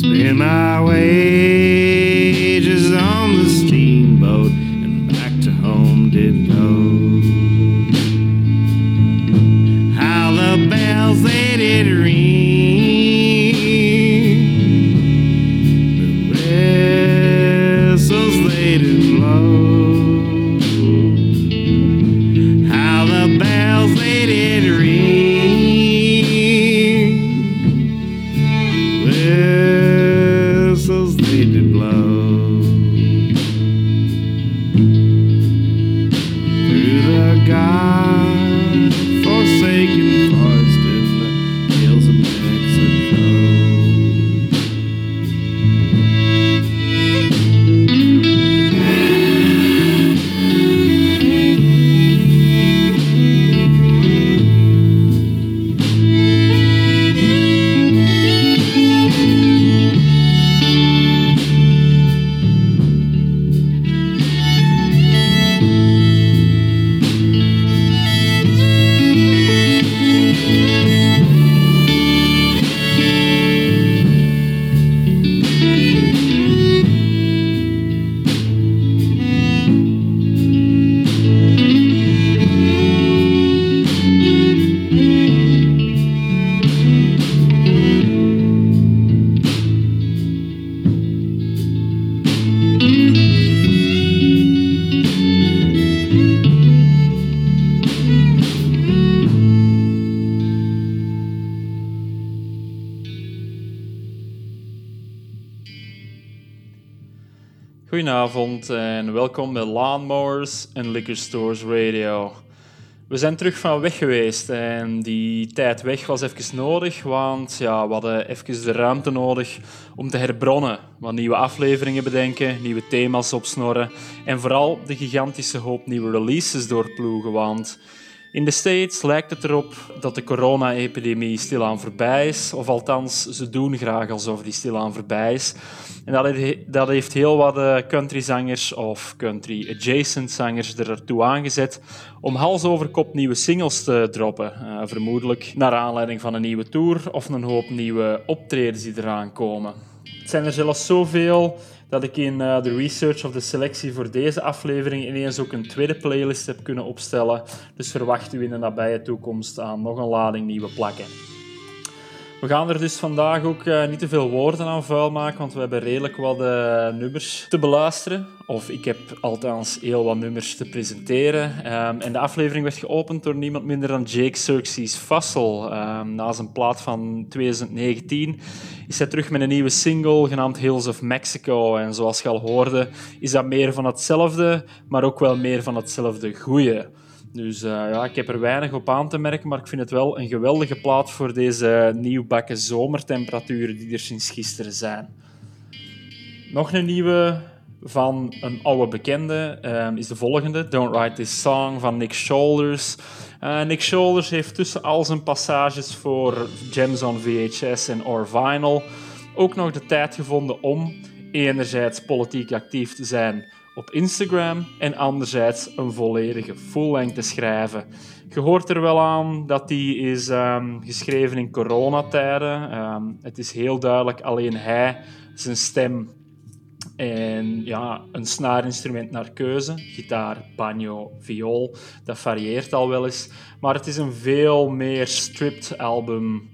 Spend my wages on the steamboat and back to home did go. welkom bij Lawnmowers en Liquor Stores Radio. We zijn terug van weg geweest en die tijd weg was even nodig, want ja, we hadden even de ruimte nodig om te herbronnen, wat nieuwe afleveringen bedenken, nieuwe thema's opsnorren en vooral de gigantische hoop nieuwe releases doorploegen, want in de States lijkt het erop dat de corona-epidemie stilaan voorbij is, of althans, ze doen graag alsof die stilaan voorbij is. En dat heeft, heel wat uh, countryzangers of country-adjacent zangers ertoe aangezet om hals over kop nieuwe singles te droppen. Uh, vermoedelijk naar aanleiding van een nieuwe tour of een hoop nieuwe optredens die eraan komen. Het zijn er zelfs zoveel dat ik in uh, de research of de selectie voor deze aflevering ineens ook een tweede playlist heb kunnen opstellen. Dus verwacht u in de nabije toekomst aan nog een lading nieuwe plakken. We gaan er dus vandaag ook uh, niet te veel woorden aan vuil maken, want we hebben redelijk wat uh, nummers te beluisteren. Of ik heb althans heel wat nummers te presenteren. Um, en de aflevering werd geopend door niemand minder dan Jake Xerxes Fossil. Um, na zijn plaat van 2019 is hij terug met een nieuwe single genaamd Hills of Mexico. En zoals je al hoorde, is dat meer van hetzelfde, maar ook wel meer van hetzelfde goeie. Dus uh, ja, ik heb er weinig op aan te merken, maar ik vind het wel een geweldige plaat voor deze nieuwbakken zomertemperaturen die er sinds gisteren zijn. Nog een nieuwe van een oude bekende um, is de volgende, Don't Write This Song van Nick Shoulders. Uh, Nick Shoulders heeft tussen al zijn passages voor Gems on VHS en Or Vinyl ook nog de tijd gevonden om enerzijds politiek actief te zijn op Instagram en anderzijds een volledige full-length te schrijven. Je hoort er wel aan dat die is um, geschreven in coronatijden. Um, het is heel duidelijk alleen hij, zijn stem en ja, een snaarinstrument naar keuze. Gitaar, banjo, viool. Dat varieert al wel eens. Maar het is een veel meer stripped album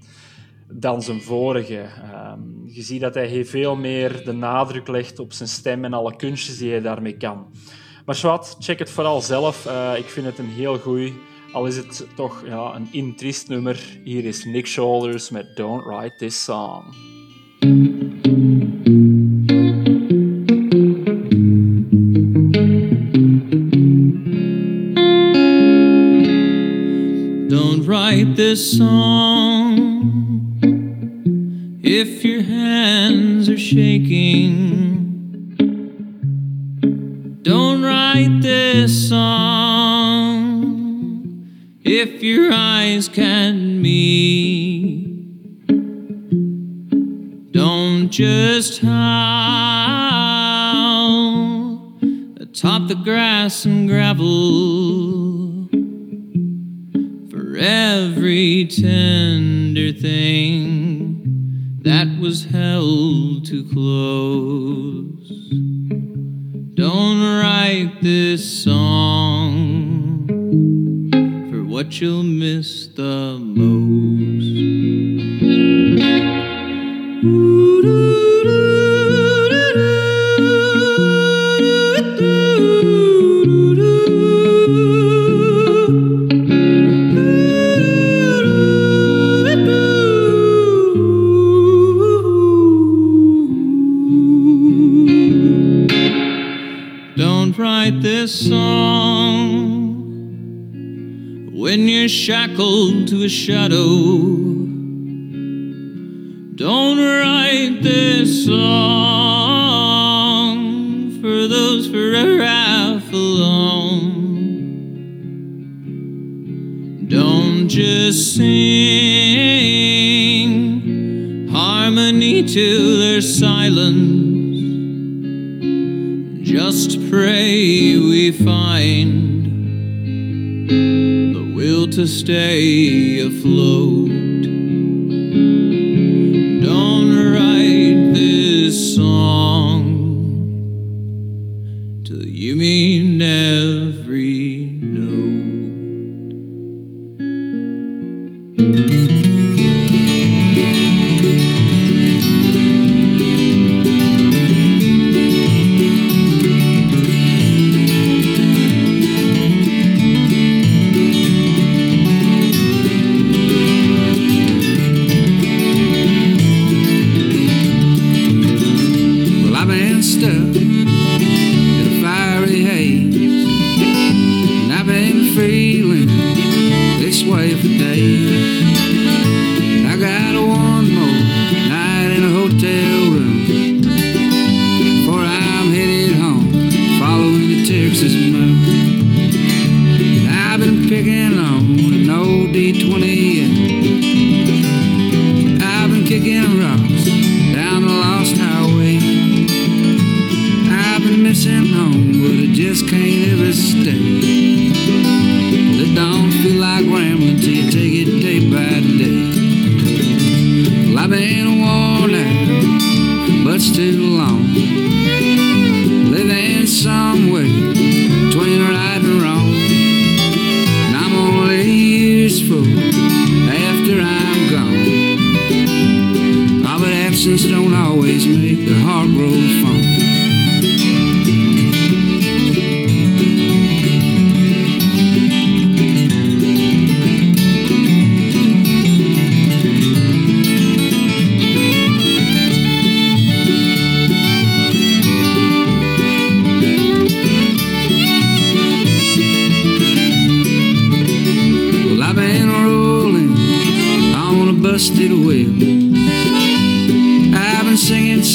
dan zijn vorige. Um, je ziet dat hij veel meer de nadruk legt op zijn stem en alle kunstjes die hij daarmee kan. Maar zwart, check het vooral zelf. Uh, ik vind het een heel goed. Al is het toch ja, een intrist nummer. Hier is Nick Shoulders met Don't Write This Song. Don't write this song shaking. Close. Don't write this song for what you'll miss the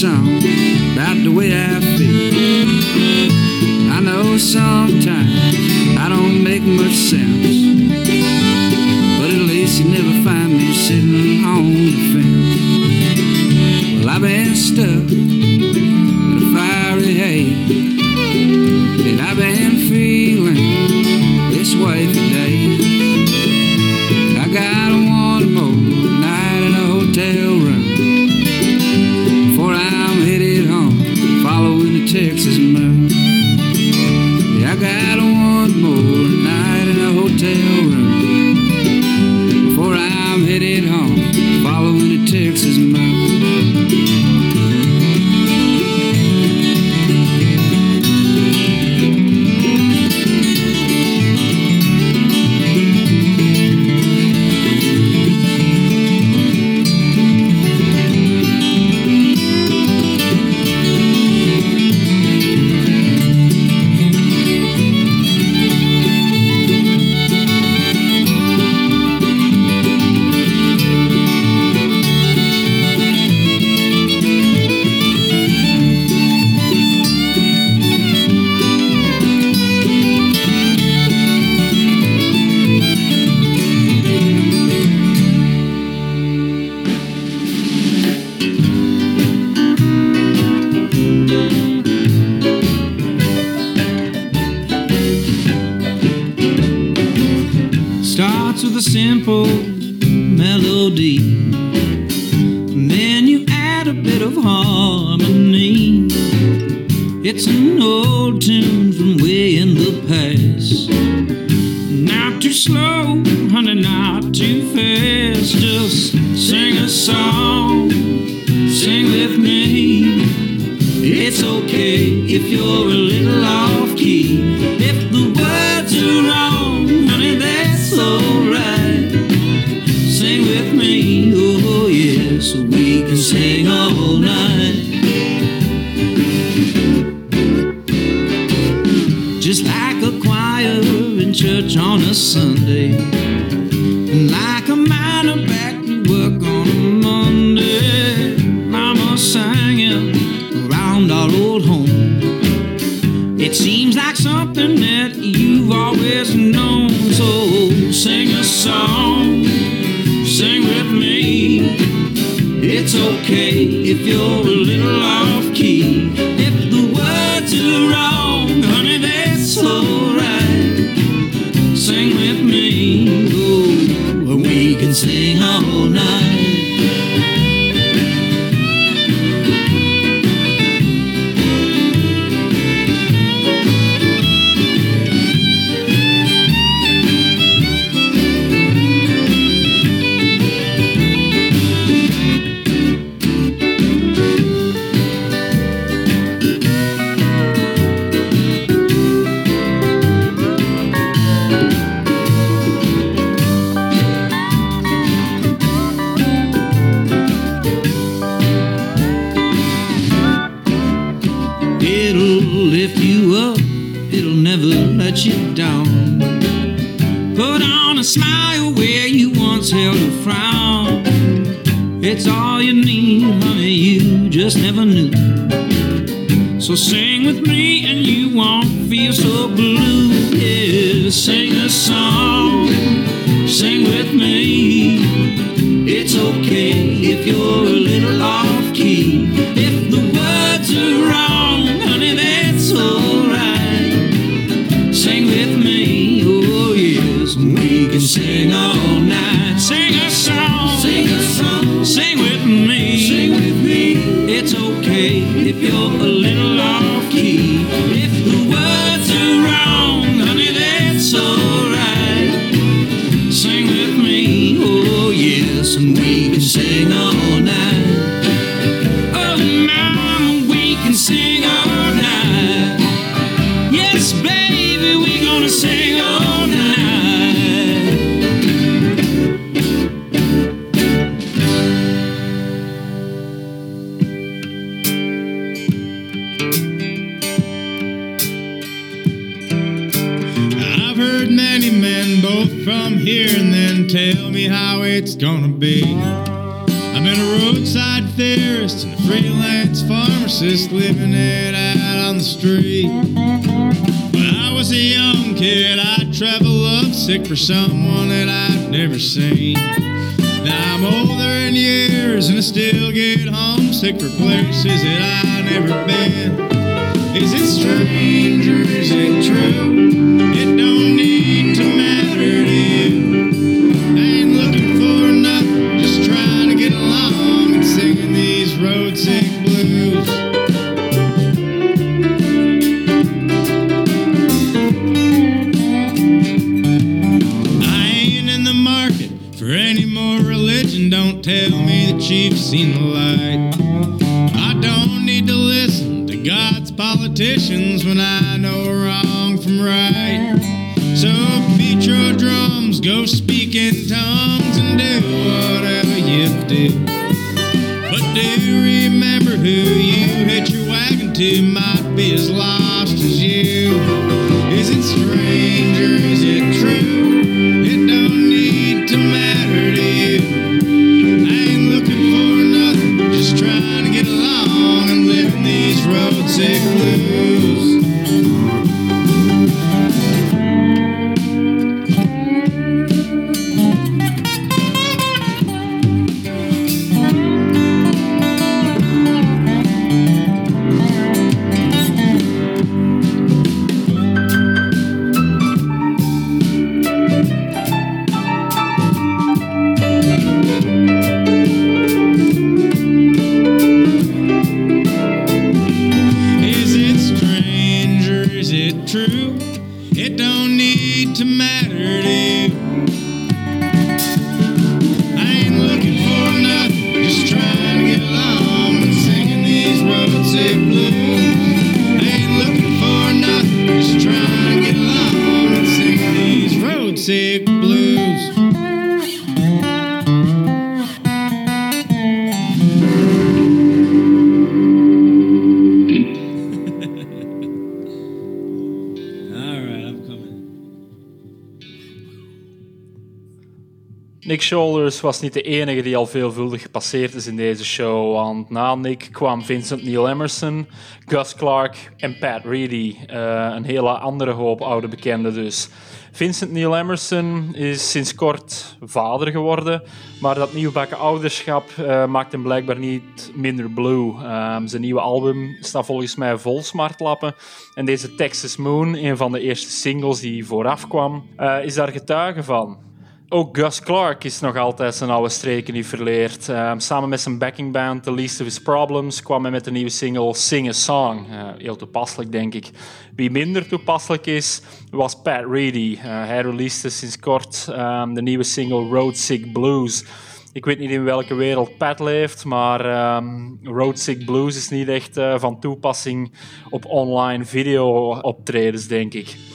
something about the way I feel. I know sometimes I don't make much sense, but at least you never find me sitting on the fence. Well, I've been stuck. if you're a little we can sing all night. Sing lovesick for someone that I've never seen. Now I'm older in years and I still get homesick for places that I've never been. Is it strange or is it true? Was niet de enige die al veelvuldig gepasseerd is in deze show, want na Nick kwam Vincent Neil Emerson, Gus Clark en Pat Reedy. Eh, een hele andere hoop oude bekenden dus. Vincent Neil Emerson is sinds kort vader geworden, maar dat nieuwbakken ouderschap eh, maakt hem blijkbaar niet minder blue. Ehm, zijn nieuwe album staat volgens mij vol smartlappen en deze Texas Moon, een van de eerste singles die vooraf kwam, eh, is daar getuige van. Ook Gus Clark is nog altijd zijn oude streken niet verleerd. Ehm, samen met zijn backingband The Least of His Problems kwam hij met de nieuwe single Sing a Song. Eh, heel toepasselijk, denk ik. Wie minder toepasselijk is, was Pat Reedy. Eh, hij releasede sinds kort ehm, de nieuwe single Road Sick Blues. Ik weet niet in welke wereld Pat leeft, maar ehm, Road Sick Blues is niet echt eh, van toepassing op online video-optredens, denk ik.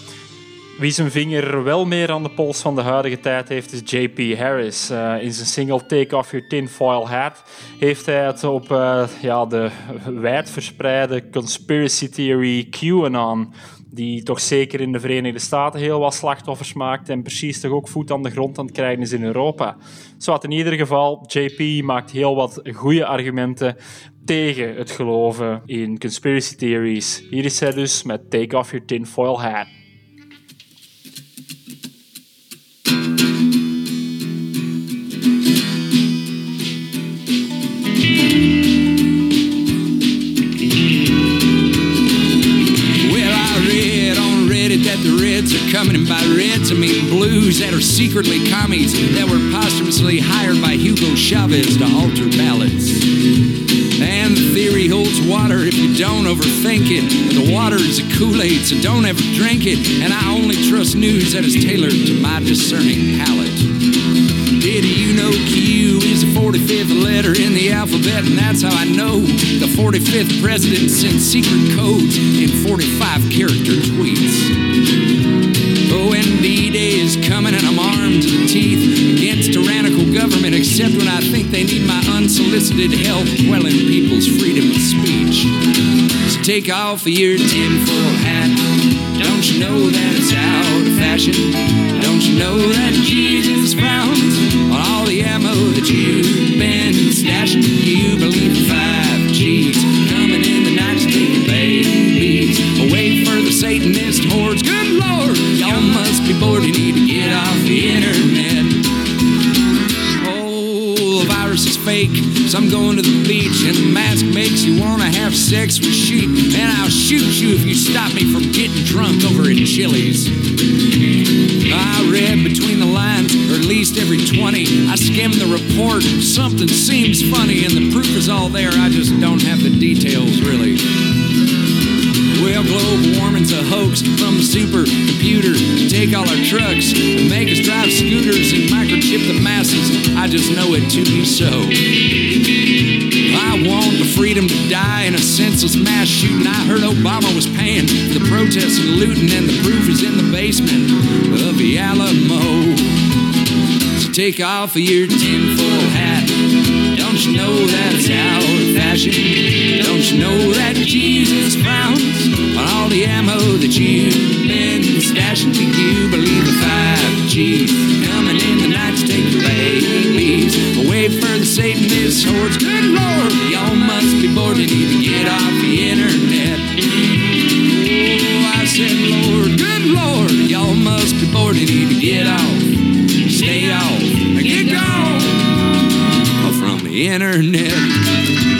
Wie zijn vinger wel meer aan de pols van de huidige tijd heeft, is J.P. Harris. Eh, in zijn single Take Off Your Tinfoil Hat heeft hij het op eh, ja, de wijdverspreide conspiracy theory QAnon die toch zeker in de Verenigde Staten heel wat slachtoffers maakt en precies toch ook voet aan de grond aan het krijgen is in Europa. Zo in ieder geval, JP maakt heel wat goede argumenten tegen het geloven in conspiracy theories. Hier is hij dus met Take Off Your Tinfoil Hat. Coming, and by Reds I mean blues that are secretly commies that were posthumously hired by Hugo Chavez to alter ballots. And the theory holds water if don't overthink it. The water is a Kool-Aid, so don't ever drink it. And I only trust news that is tailored to my discerning palate. Did you know Q is the 45th letter in the alphabet? And that's how I know the 45th president sends secret codes in 45 character tweets. And D-Day is coming and I'm armed to the teeth against tyrannical government, except when I think they need my unsolicited help quelling people's freedom of speech. So take off your tinfoil hat. Don't you know that it's out of fashion? Don't you know that Jesus frowns on all the ammo that you've been stashing? You believe fake, so I'm going to the beach, and the mask makes you want to have sex with sheep. And I'll shoot you if you stop me from getting drunk over at Chili's. I read between the lines, or at least every 20. I skimmed the report, something seems funny, and the proof is all there. I just don't have the details, really. Well, global warming's a hoax from the supercomputer take all our trucks and make us drive scooters and microchip the masses. I just know it to be so. I want the freedom to die in a senseless mass shooting. I heard Obama was paying for the protests and looting, and the proof is in the basement of the Alamo. So take off your tinfoil hat. Don't you know that it's out of fashion? Don't you know that Jesus frowns on all the ammo that you've been stashing? Do you believe the 5G coming in the night to take your babies away for the Satanist hordes? Good Lord, y'all must be bored. You need to get off the internet. Oh, I said, Lord, good Lord, y'all must be bored. You need to get off, stay off, and get gone from the internet.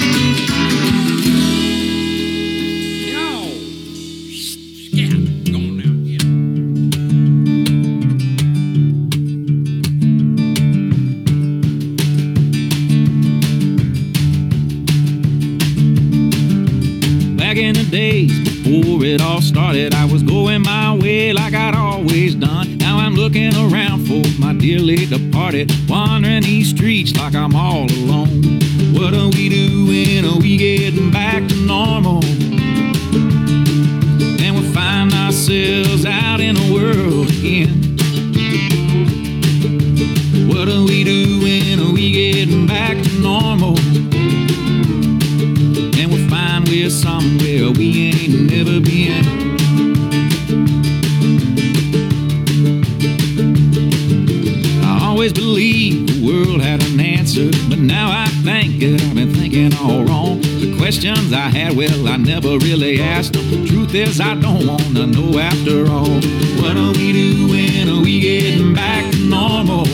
Always believed the world had an answer, but now I think that I've been thinking all wrong. The questions I had, well, I never really asked them. Truth is, I don't want to know after all. What are we doing? Are we getting back to normal?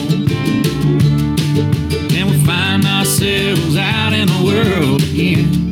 And we find ourselves out in the world again.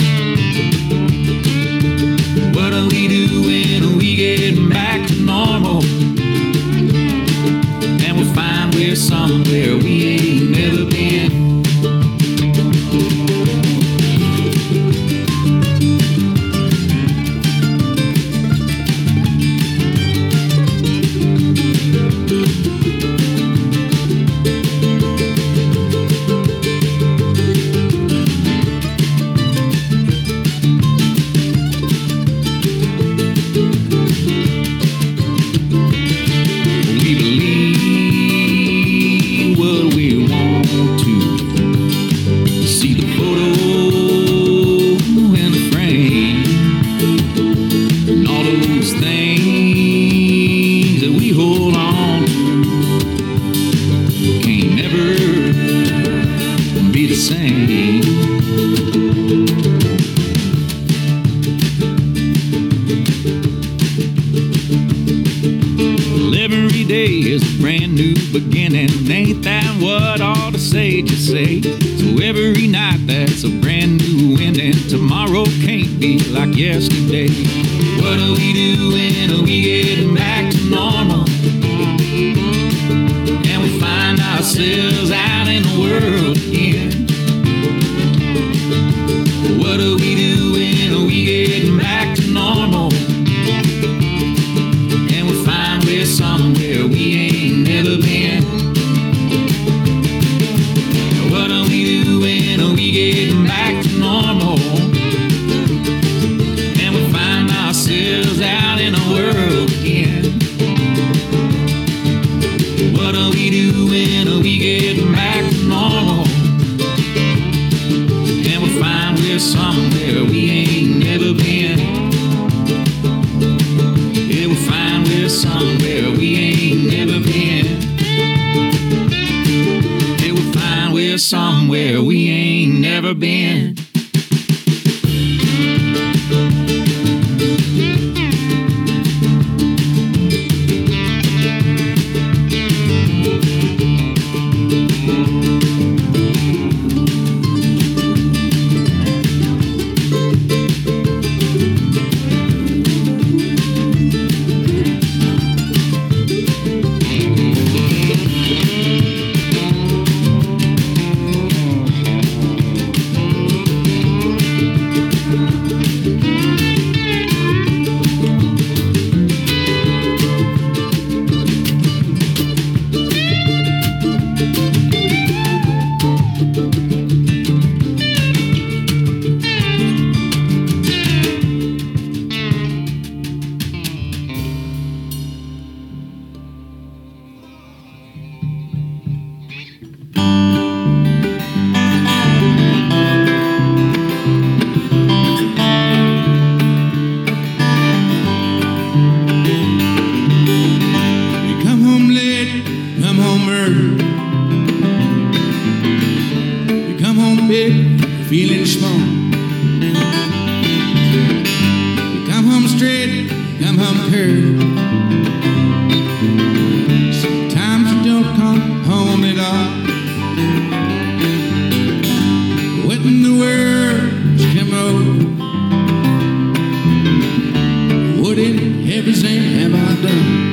everything have I done?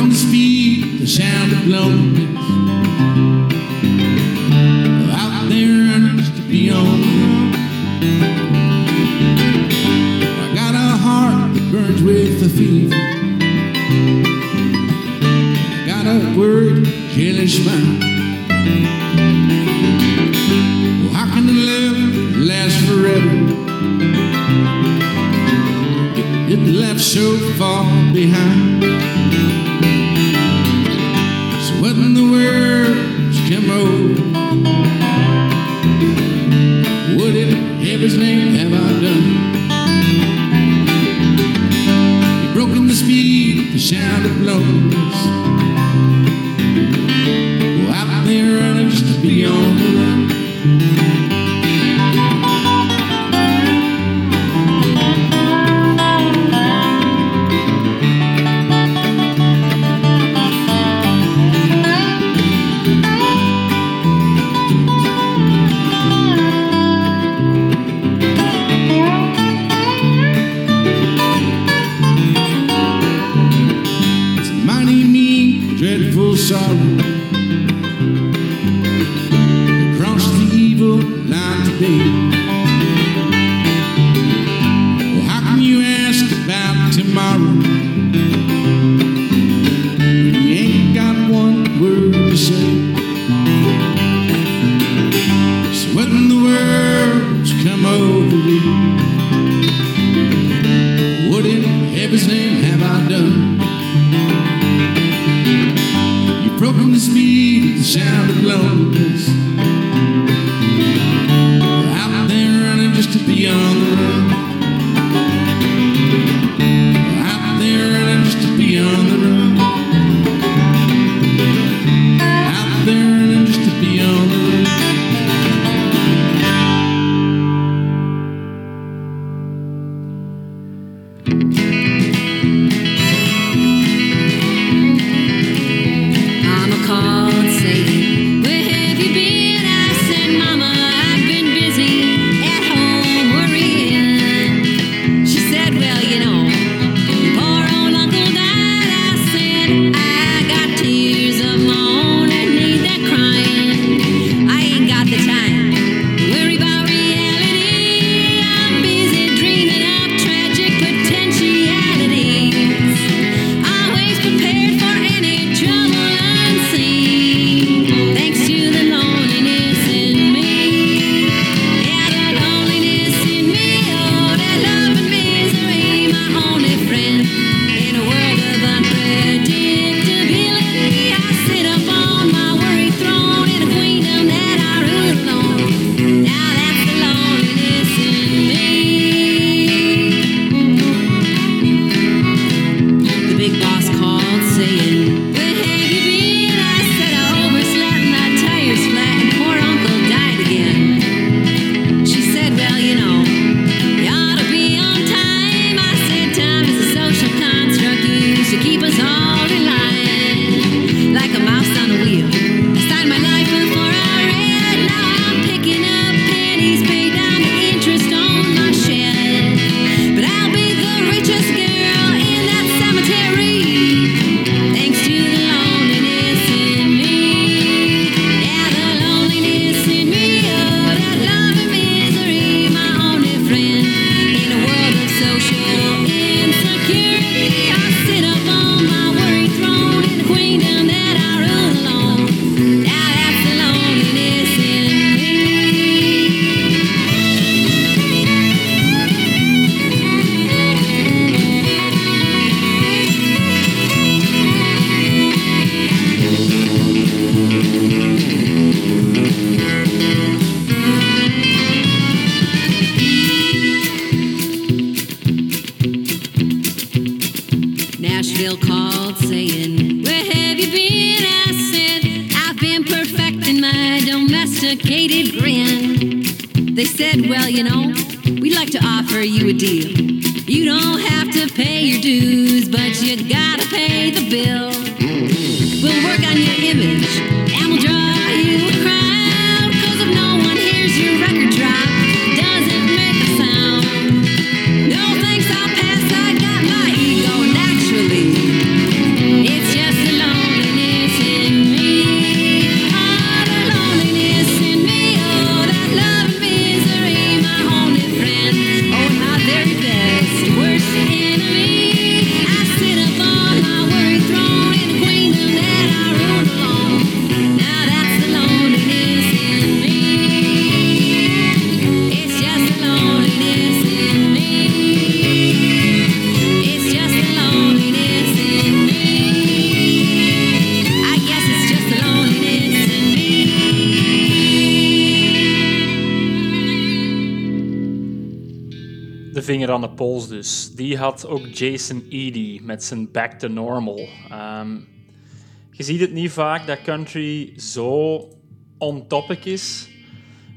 on the speed, the sound of blowing. Aan de pols dus. Die had ook Jason Eady met zijn Back to Normal. Ehm, je ziet het niet vaak dat country zo on topic is.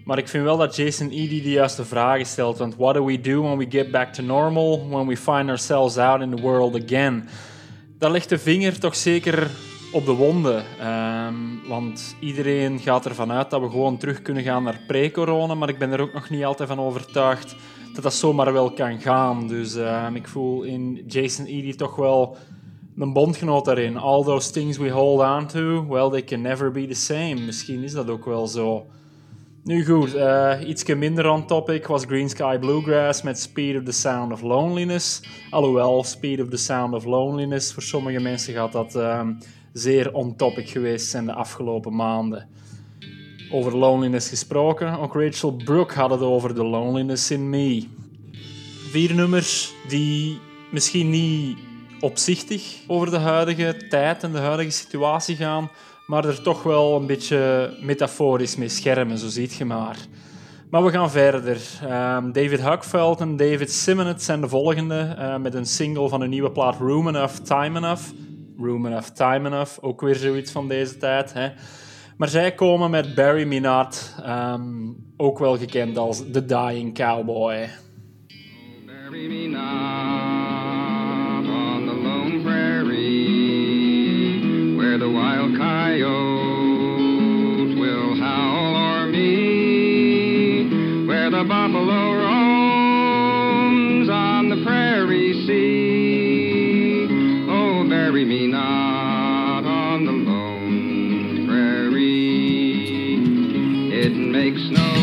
Maar ik vind wel dat Jason Eady de juiste vragen stelt. Want what do we do when we get back to normal? When we find ourselves out in the world again? Dat legt de vinger toch zeker op de wonden. Ehm, want iedereen gaat ervan uit dat we gewoon terug kunnen gaan naar pre-corona. Maar ik ben er ook nog niet altijd van overtuigd dat dat zomaar wel kan gaan. Dus ehm, ik voel in Jason Eady toch wel een bondgenoot daarin. All those things we hold on to, well, they can never be the same. Misschien is dat ook wel zo. Nu goed, uh, iets minder on topic was Green Sky Bluegrass met Speed of the Sound of Loneliness. Alhoewel, Speed of the Sound of Loneliness, voor sommige mensen gaat dat ehm, zeer on topic geweest zijn de afgelopen maanden. Over loneliness gesproken, ook Rachel Brooke had het over The Loneliness in Me. Vier nummers die misschien niet opzichtig over de huidige tijd en de huidige situatie gaan, maar er toch wel een beetje metaforisch mee schermen, zo ziet je maar. Maar we gaan verder. Ehm, David Huckveld en David Simonette zijn de volgende eh, met een single van een nieuwe plaat Room Enough, Time Enough. Room Enough, Time Enough, ook weer zoiets van deze tijd. Hè. Maar zij komen met Barry Minot, ehm, ook wel gekend als The Dying Cowboy. Me not on the lone prairie where the wild coyote will howl o'er me, where the buffalo roams on the prairie sea. Bury me not on the lone prairie. It makes no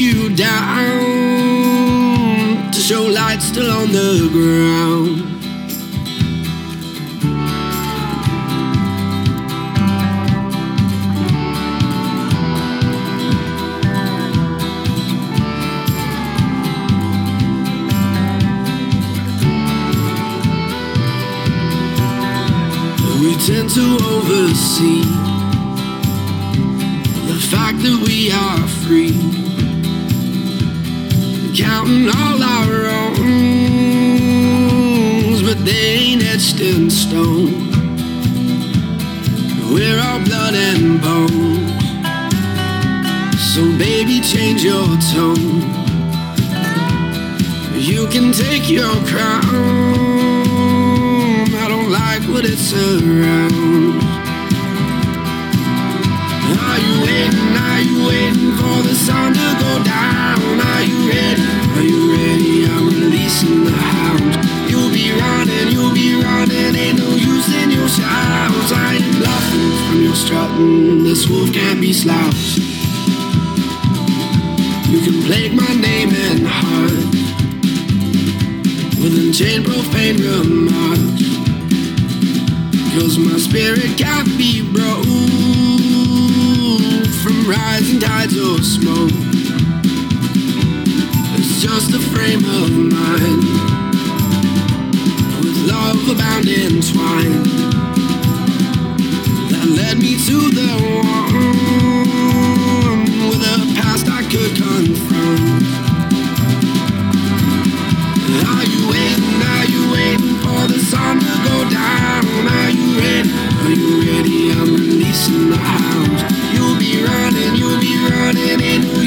you down to show light still on the ground. We tend to oversee the fact that we are free, counting all our wrongs, but they ain't etched in stone. We're all blood and bone, so baby, change your tone. You can take your crown. I don't like what it's around. Are you waiting? Waiting for the sun to go down? Are you ready? Are you ready? I'm releasing the hounds. You'll be running, you'll be running. Ain't no use in your shouts. I ain't bluffing from your strutting. This wolf can't be slouched. You can plague my name and heart with unchained profane remarks. Cause my spirit can't be broke from rising tides or smoke. It's just a frame of mind with love abounding twine that led me to the one with a past I could confront. Are you waiting? Are you waiting for the sun to go down? Are you ready? Are you ready? I'm releasing the hounds. Living in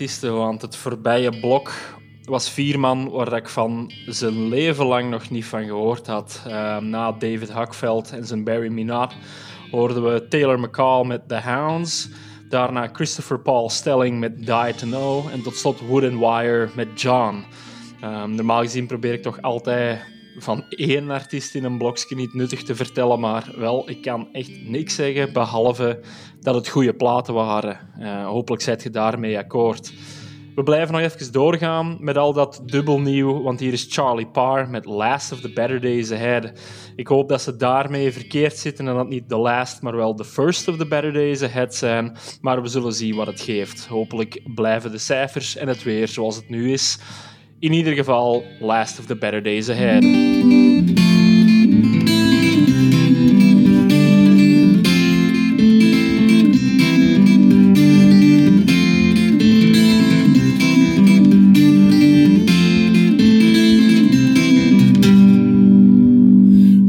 artiesten, want het voorbije blok was vier man waar ik van zijn leven lang nog niet van gehoord had. Eh, na David Hakveld en zijn Barry Minot hoorden we Taylor McCall met The Hounds. Daarna Christopher Paul Stelling met Die To Know. En tot slot Wooden Wire met John. Ehm, normaal gezien probeer ik toch altijd één artiest in een blokje niet nuttig te vertellen, maar wel, ik kan echt niks zeggen, behalve dat het goede platen waren. Eh, hopelijk zet je daarmee akkoord. We blijven nog even doorgaan met al dat dubbelnieuw, want hier is Charlie Parr met Last of the Better Days Ahead. Ik hoop dat ze daarmee verkeerd zitten en dat niet the last, maar wel the first of the better days ahead zijn. Maar we zullen zien wat het geeft. Hopelijk blijven de cijfers en het weer zoals het nu is. In ieder geval, Last of the Better Days Ahead.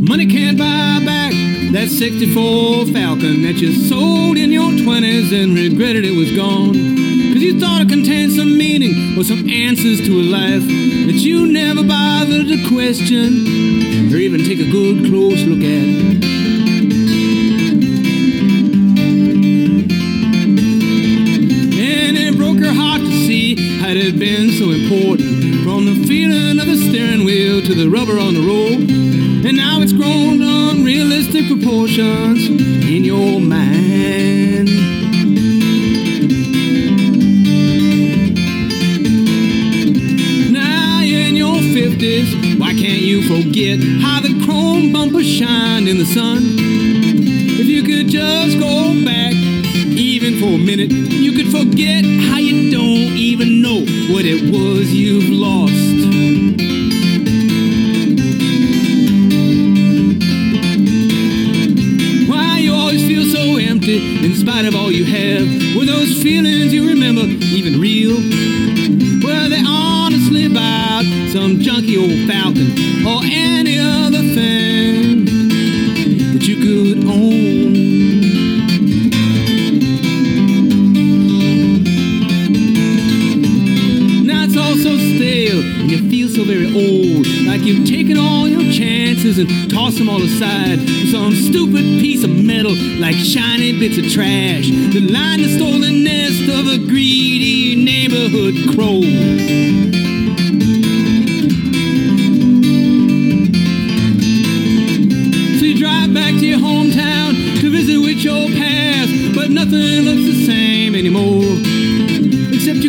Money can't buy back that 64 Falcon that you sold in your 20s and regretted it was gone. Cause you thought it contained some meaning or some answers to a life that you never bothered to question or even take a good close look at. And it broke her heart to see how it had been so important. From the feeling of the steering wheel to the rubber on the road. And now it's grown to unrealistic proportions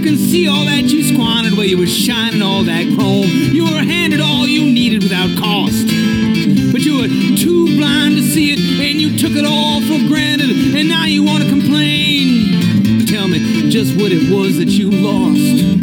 can see all that you squandered where you were shining all that chrome. You were handed all you needed without cost. But you were too blind to see it, and you took it all for granted, and now you want to complain. Tell me just what it was that you lost.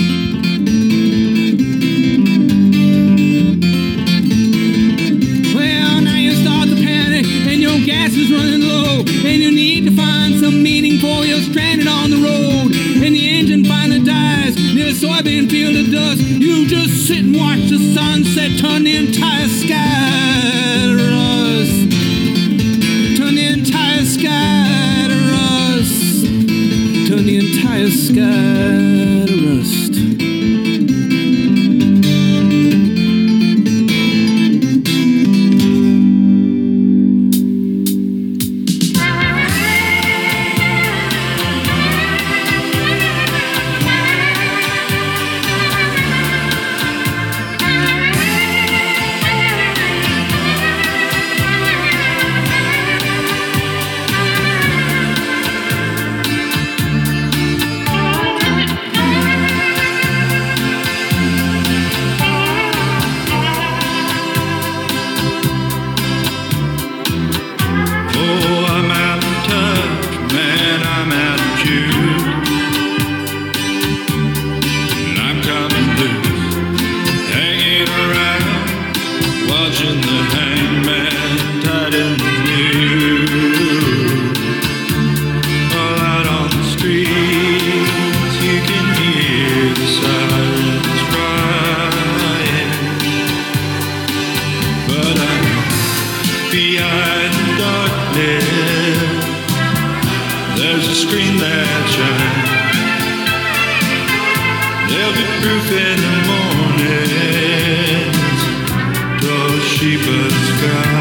girl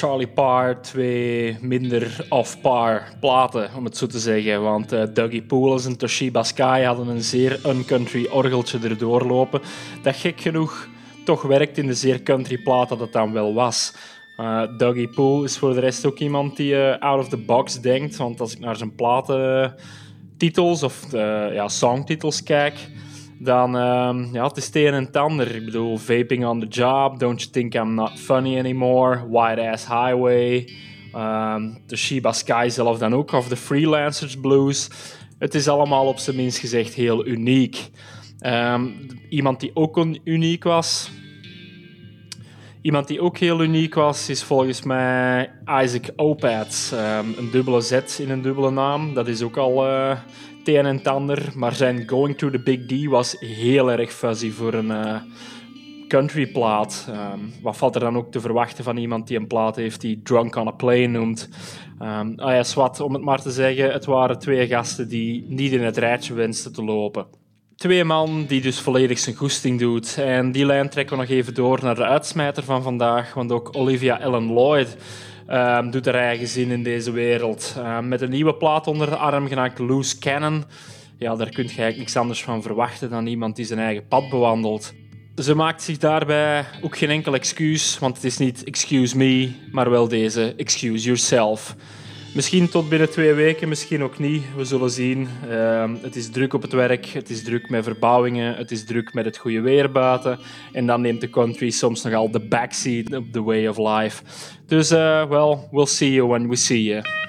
Charlie Parr twee minder off-par platen, om het zo te zeggen. Want uh, Dougie Poulos en Toshiba Sky hadden een zeer uncountry orgeltje erdoor lopen. Dat gek genoeg toch werkt in de zeer country plaat dat het dan wel was. Uh, Dougie Pool is voor de rest ook iemand die uh, out of the box denkt. Want als ik naar zijn platentitels of ja, songtitels kijk, dan um, ja, het is een en het ander. Ik bedoel, Vaping on the Job, Don't You Think I'm Not Funny Anymore, White Ass Highway, um, de Sheba Sky zelf dan ook, of de Freelancers Blues. Het is allemaal op zijn minst gezegd heel uniek. Um, iemand die ook uniek was, Iemand die ook heel uniek was, is volgens mij Isaac Opats. Een dubbele Z in een dubbele naam. Dat is ook al uh, het een en het. Maar zijn Going to the Big D was heel erg fuzzy voor een uh, country plaat. Um, wat valt er dan ook te verwachten van iemand die een plaat heeft die Drunk on a Plane noemt? Um, ah ja, zwart, om het maar te zeggen, het waren twee gasten die niet in het rijtje wensten te lopen twee man die dus volledig zijn goesting doet. En die lijn trekken we nog even door naar de uitsmijter van vandaag, want ook Olivia Ellen Lloyd um, doet haar eigen zin in deze wereld. Um, met een nieuwe plaat onder de arm genaamd Loose Cannon. Ja, daar kun je eigenlijk niks anders van verwachten dan iemand die zijn eigen pad bewandelt. Ze maakt zich daarbij ook geen enkel excuus, want het is niet excuse me, maar wel deze excuse yourself. Misschien tot binnen twee weken, misschien ook niet. We zullen zien. Uh, het is druk op het werk, het is druk met verbouwingen, het is druk met het goede weer buiten. En dan neemt de country soms nogal de backseat op the way of life. Dus, uh, well, we'll see you when we see you.